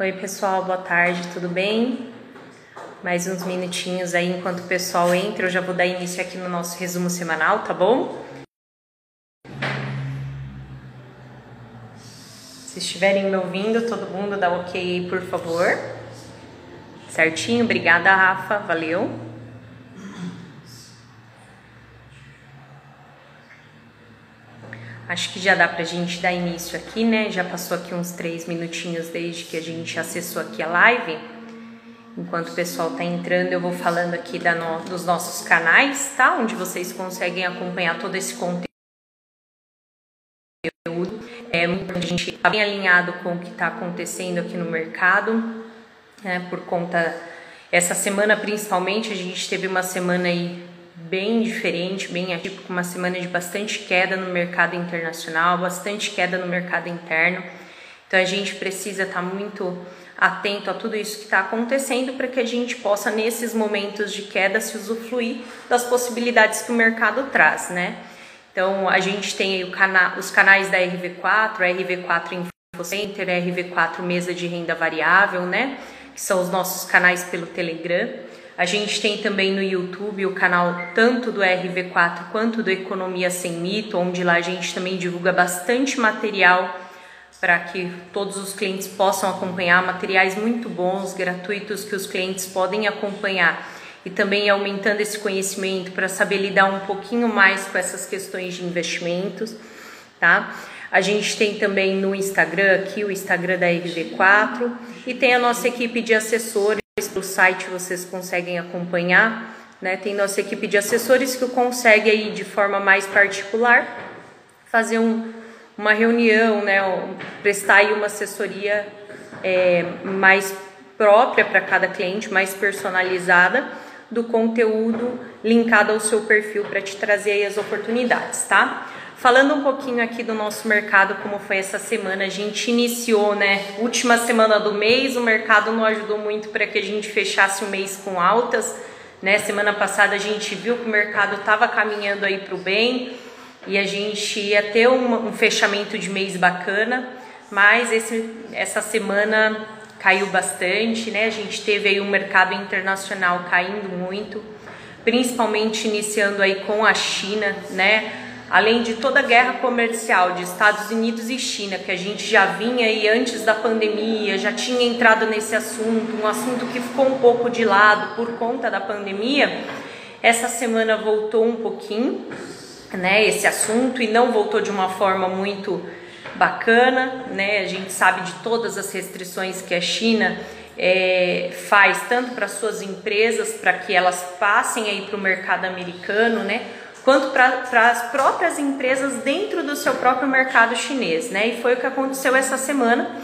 Oi, pessoal, boa tarde, tudo bem? Mais uns minutinhos aí enquanto o pessoal entra, eu já vou dar início aqui no nosso resumo semanal, tá bom? Se estiverem me ouvindo, todo mundo dá ok aí, por favor. Certinho? Obrigada, Rafa, valeu. Acho que já dá pra gente dar início aqui, né? Já passou aqui uns três minutinhos desde que a gente acessou aqui a live. Enquanto o pessoal tá entrando, eu vou falando aqui no, dos nossos canais, tá? Onde vocês conseguem acompanhar todo esse conteúdo. É muito a gente tá bem alinhado com o que está acontecendo aqui no mercado, né? Por conta essa semana principalmente a gente teve uma semana aí bem diferente, bem atípico, uma semana de bastante queda no mercado internacional, bastante queda no mercado interno. Então a gente precisa estar tá muito atento a tudo isso que está acontecendo para que a gente possa, nesses momentos de queda, se usufruir das possibilidades que o mercado traz, né? Então a gente tem cana os canais da RV4, RV4 InfoCenter, RV4 Mesa de Renda Variável, né? Que são os nossos canais pelo Telegram. A gente tem também no YouTube o canal tanto do RV4 quanto do Economia Sem Mito, onde lá a gente também divulga bastante material para que todos os clientes possam acompanhar, materiais muito bons, gratuitos que os clientes podem acompanhar e também aumentando esse conhecimento para saber lidar um pouquinho mais com essas questões de investimentos, tá? A gente tem também no Instagram aqui o Instagram da RV4 e tem a nossa equipe de assessores pelo site vocês conseguem acompanhar, né? Tem nossa equipe de assessores que consegue aí de forma mais particular fazer um, uma reunião, né? prestar aí uma assessoria é, mais própria para cada cliente, mais personalizada do conteúdo linkado ao seu perfil para te trazer aí as oportunidades, tá? Falando um pouquinho aqui do nosso mercado, como foi essa semana, a gente iniciou, né? Última semana do mês, o mercado não ajudou muito para que a gente fechasse o mês com altas, né? Semana passada a gente viu que o mercado estava caminhando aí para o bem e a gente ia ter um, um fechamento de mês bacana, mas esse, essa semana caiu bastante, né? A gente teve aí um mercado internacional caindo muito, principalmente iniciando aí com a China, né? Além de toda a guerra comercial de Estados Unidos e China, que a gente já vinha aí antes da pandemia, já tinha entrado nesse assunto, um assunto que ficou um pouco de lado por conta da pandemia, essa semana voltou um pouquinho, né, esse assunto e não voltou de uma forma muito bacana, né? A gente sabe de todas as restrições que a China é, faz tanto para suas empresas para que elas passem aí para o mercado americano, né? Quanto para as próprias empresas dentro do seu próprio mercado chinês, né? E foi o que aconteceu essa semana.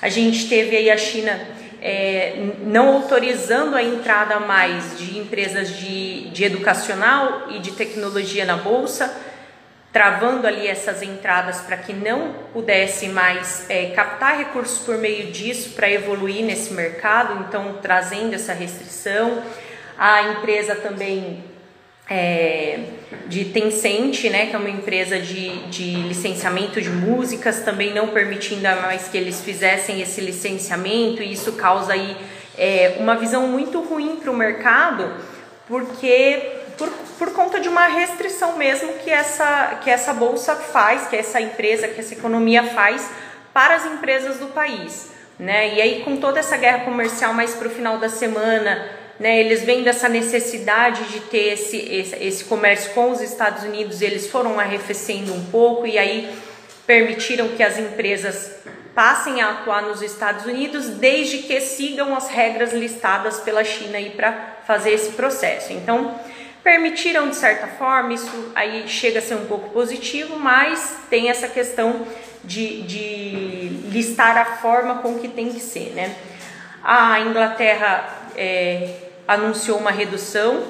A gente teve aí a China é, não autorizando a entrada mais de empresas de, de educacional e de tecnologia na bolsa, travando ali essas entradas para que não pudesse mais é, captar recursos por meio disso para evoluir nesse mercado, então trazendo essa restrição. A empresa também é, de Tencent, né, que é uma empresa de, de licenciamento de músicas, também não permitindo mais que eles fizessem esse licenciamento, e isso causa aí é, uma visão muito ruim para o mercado, porque por, por conta de uma restrição mesmo que essa, que essa bolsa faz, que essa empresa, que essa economia faz para as empresas do país. Né? E aí, com toda essa guerra comercial mais para o final da semana, né, eles vêm dessa necessidade de ter esse, esse, esse comércio com os Estados Unidos, eles foram arrefecendo um pouco e aí permitiram que as empresas passem a atuar nos Estados Unidos desde que sigam as regras listadas pela China aí para fazer esse processo. Então, permitiram de certa forma, isso aí chega a ser um pouco positivo, mas tem essa questão de, de listar a forma com que tem que ser, né? A Inglaterra é, anunciou uma redução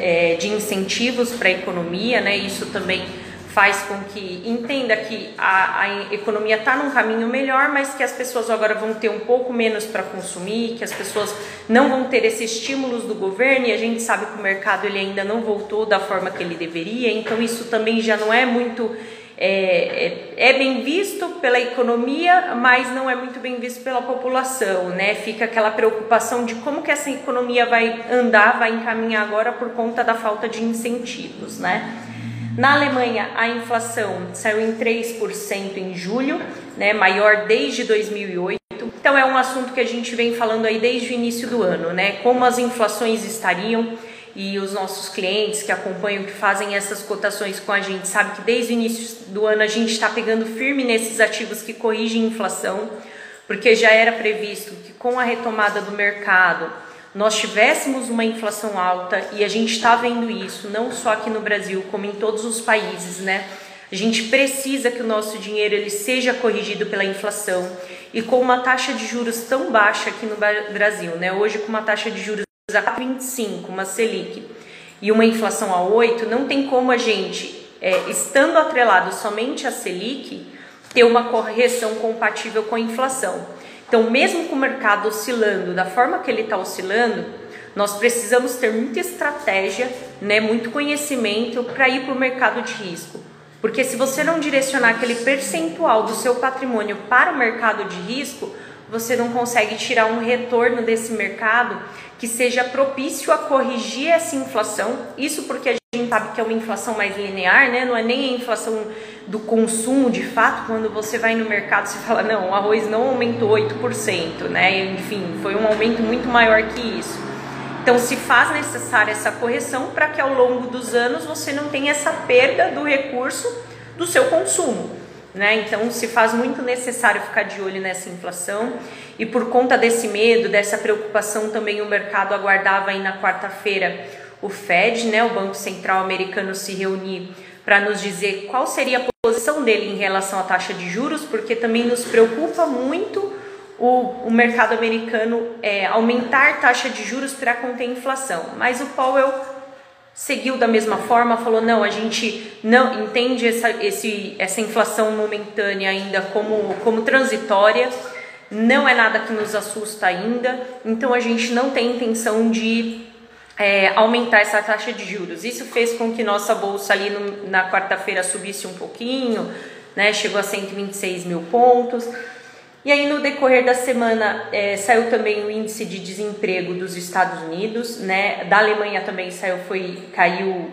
é, de incentivos para a economia, né? Isso também faz com que entenda que a, a economia está num caminho melhor, mas que as pessoas agora vão ter um pouco menos para consumir, que as pessoas não vão ter esses estímulos do governo e a gente sabe que o mercado ele ainda não voltou da forma que ele deveria, então isso também já não é muito é, é, é, bem visto pela economia, mas não é muito bem visto pela população, né? Fica aquela preocupação de como que essa economia vai andar, vai encaminhar agora por conta da falta de incentivos, né? Na Alemanha, a inflação saiu em 3% em julho, né, maior desde 2008. Então é um assunto que a gente vem falando aí desde o início do ano, né? Como as inflações estariam e os nossos clientes que acompanham, que fazem essas cotações com a gente, sabe que desde o início do ano a gente está pegando firme nesses ativos que corrigem inflação, porque já era previsto que com a retomada do mercado nós tivéssemos uma inflação alta e a gente está vendo isso não só aqui no Brasil, como em todos os países, né? A gente precisa que o nosso dinheiro ele seja corrigido pela inflação e com uma taxa de juros tão baixa aqui no Brasil, né? Hoje com uma taxa de juros a 25, uma Selic, e uma inflação a 8, não tem como a gente, é, estando atrelado somente a Selic, ter uma correção compatível com a inflação. Então, mesmo com o mercado oscilando da forma que ele está oscilando, nós precisamos ter muita estratégia, né, muito conhecimento para ir para o mercado de risco. Porque se você não direcionar aquele percentual do seu patrimônio para o mercado de risco, você não consegue tirar um retorno desse mercado que seja propício a corrigir essa inflação. Isso porque a gente sabe que é uma inflação mais linear, né? Não é nem a inflação do consumo de fato. Quando você vai no mercado, você fala: não, o arroz não aumentou 8%, né? Enfim, foi um aumento muito maior que isso. Então, se faz necessária essa correção para que ao longo dos anos você não tenha essa perda do recurso do seu consumo. Né? Então se faz muito necessário ficar de olho nessa inflação e por conta desse medo, dessa preocupação também o mercado aguardava aí na quarta-feira o Fed, né, o Banco Central Americano se reunir para nos dizer qual seria a posição dele em relação à taxa de juros, porque também nos preocupa muito o, o mercado americano é, aumentar taxa de juros para conter inflação. Mas o Powell seguiu da mesma forma, falou não, a gente não entende essa, esse, essa inflação momentânea ainda como, como transitória, não é nada que nos assusta ainda, então a gente não tem intenção de é, aumentar essa taxa de juros. Isso fez com que nossa bolsa ali no, na quarta-feira subisse um pouquinho, né, chegou a 126 mil pontos. E aí no decorrer da semana é, saiu também o índice de desemprego dos Estados Unidos, né? Da Alemanha também saiu, foi caiu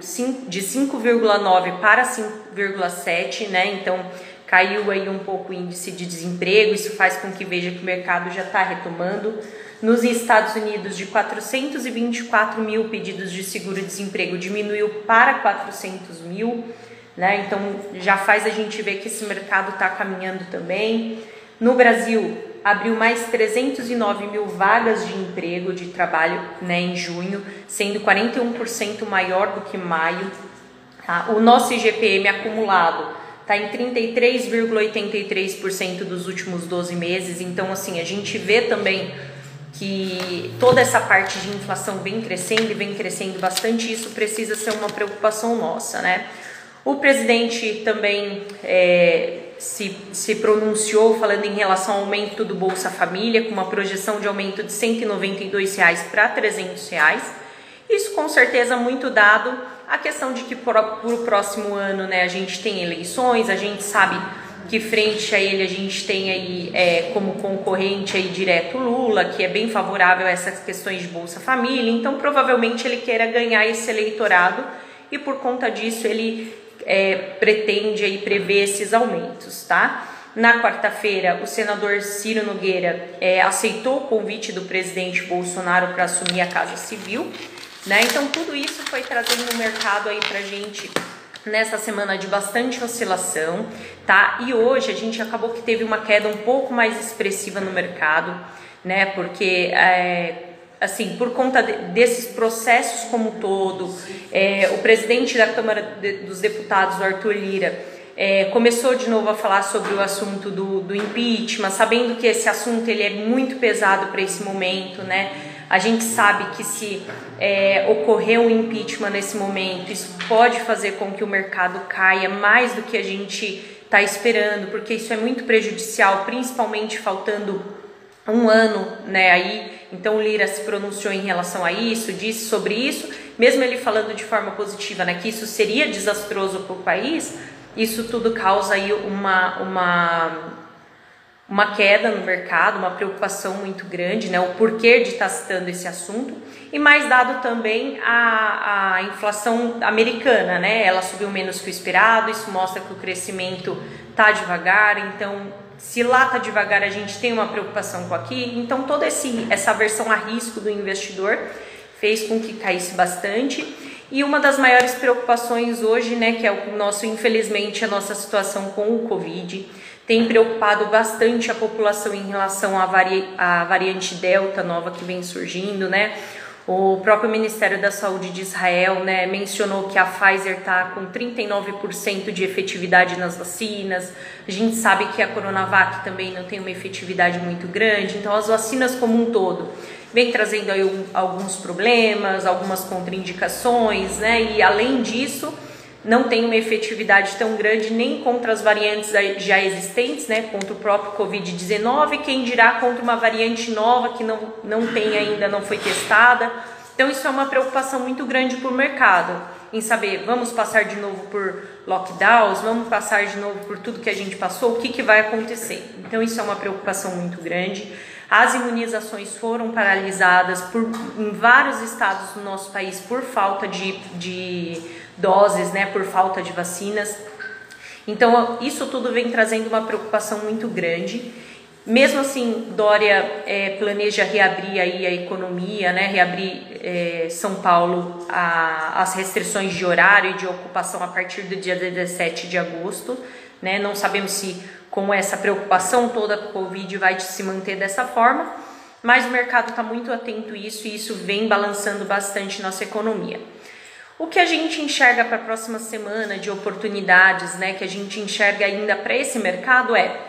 de 5,9 para 5,7, né? Então caiu aí um pouco o índice de desemprego. Isso faz com que veja que o mercado já está retomando. Nos Estados Unidos, de 424 mil pedidos de seguro-desemprego diminuiu para 400 mil, né? Então já faz a gente ver que esse mercado está caminhando também. No Brasil, abriu mais 309 mil vagas de emprego de trabalho né, em junho, sendo 41% maior do que maio. Tá? O nosso IGPM acumulado está em 33,83% dos últimos 12 meses. Então, assim, a gente vê também que toda essa parte de inflação vem crescendo e vem crescendo bastante. Isso precisa ser uma preocupação nossa, né? O presidente também é, se, se pronunciou falando em relação ao aumento do Bolsa Família, com uma projeção de aumento de 192 reais para 300 reais. Isso com certeza muito dado a questão de que para o próximo ano né, a gente tem eleições, a gente sabe que frente a ele a gente tem aí é, como concorrente aí direto Lula, que é bem favorável a essas questões de Bolsa Família, então provavelmente ele queira ganhar esse eleitorado e por conta disso ele é, pretende aí prever esses aumentos, tá? Na quarta-feira, o senador Ciro Nogueira é, aceitou o convite do presidente Bolsonaro para assumir a Casa Civil, né? Então tudo isso foi trazendo no mercado aí para gente nessa semana de bastante oscilação, tá? E hoje a gente acabou que teve uma queda um pouco mais expressiva no mercado, né? Porque é, assim, por conta de, desses processos como todo, é, o presidente da Câmara de, dos Deputados, Arthur Lira, é, começou de novo a falar sobre o assunto do, do impeachment, sabendo que esse assunto ele é muito pesado para esse momento, né? A gente sabe que se é, ocorrer um impeachment nesse momento, isso pode fazer com que o mercado caia mais do que a gente está esperando, porque isso é muito prejudicial, principalmente faltando um ano, né? Aí então o Lira se pronunciou em relação a isso, disse sobre isso, mesmo ele falando de forma positiva, né, que isso seria desastroso para o país, Isso tudo causa aí uma, uma, uma queda no mercado, uma preocupação muito grande, né? O porquê de estar citando esse assunto. E mais dado também a, a inflação americana, né? Ela subiu menos que o esperado, isso mostra que o crescimento está devagar, então se lá está devagar a gente tem uma preocupação com aqui, então toda esse, essa aversão a risco do investidor fez com que caísse bastante. E uma das maiores preocupações hoje, né, que é o nosso, infelizmente, a nossa situação com o Covid, tem preocupado bastante a população em relação à, vari, à variante Delta nova que vem surgindo, né? O próprio Ministério da Saúde de Israel né, mencionou que a Pfizer está com 39% de efetividade nas vacinas. A gente sabe que a Coronavac também não tem uma efetividade muito grande. Então, as vacinas como um todo vem trazendo aí alguns problemas, algumas contraindicações, né? E além disso, não tem uma efetividade tão grande nem contra as variantes já existentes, né? Contra o próprio Covid-19, quem dirá contra uma variante nova que não, não tem ainda, não foi testada. Então, isso é uma preocupação muito grande para o mercado, em saber, vamos passar de novo por lockdowns, vamos passar de novo por tudo que a gente passou, o que, que vai acontecer. Então, isso é uma preocupação muito grande. As imunizações foram paralisadas por, em vários estados do nosso país por falta de, de doses, né, por falta de vacinas. Então, isso tudo vem trazendo uma preocupação muito grande. Mesmo assim, Dória é, planeja reabrir aí a economia, né, reabrir é, São Paulo a, as restrições de horário e de ocupação a partir do dia 17 de agosto. Né? Não sabemos se com essa preocupação toda com o Covid vai se manter dessa forma, mas o mercado está muito atento a isso e isso vem balançando bastante nossa economia. O que a gente enxerga para a próxima semana de oportunidades, né, que a gente enxerga ainda para esse mercado é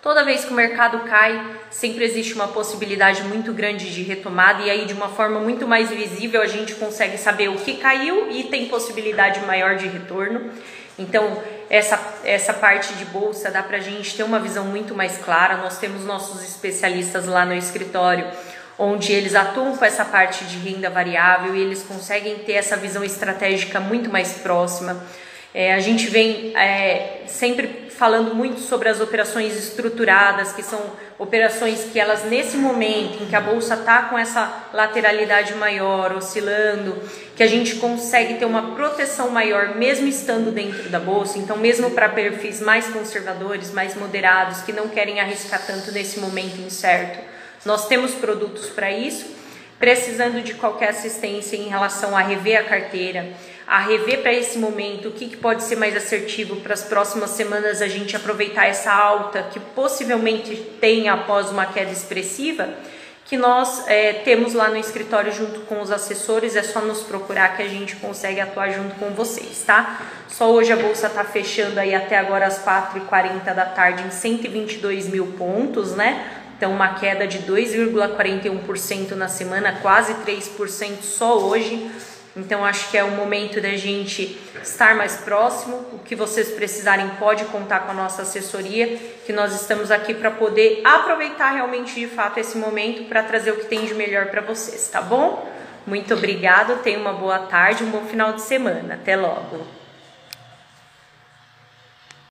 toda vez que o mercado cai, sempre existe uma possibilidade muito grande de retomada e aí de uma forma muito mais visível a gente consegue saber o que caiu e tem possibilidade maior de retorno. Então, essa, essa parte de bolsa dá para a gente ter uma visão muito mais clara. Nós temos nossos especialistas lá no escritório, onde eles atuam com essa parte de renda variável e eles conseguem ter essa visão estratégica muito mais próxima. É, a gente vem é, sempre falando muito sobre as operações estruturadas, que são operações que elas nesse momento em que a bolsa está com essa lateralidade maior, oscilando, que a gente consegue ter uma proteção maior mesmo estando dentro da bolsa. Então, mesmo para perfis mais conservadores, mais moderados, que não querem arriscar tanto nesse momento incerto, nós temos produtos para isso. Precisando de qualquer assistência em relação a rever a carteira, a rever para esse momento o que, que pode ser mais assertivo para as próximas semanas a gente aproveitar essa alta que possivelmente tenha após uma queda expressiva, que nós é, temos lá no escritório junto com os assessores, é só nos procurar que a gente consegue atuar junto com vocês, tá? Só hoje a bolsa está fechando aí até agora às 4h40 da tarde em 122 mil pontos, né? Então, uma queda de 2,41% na semana, quase 3% só hoje. Então acho que é o momento da gente estar mais próximo. O que vocês precisarem pode contar com a nossa assessoria, que nós estamos aqui para poder aproveitar realmente de fato esse momento para trazer o que tem de melhor para vocês, tá bom? Muito obrigado, tenha uma boa tarde, um bom final de semana. Até logo.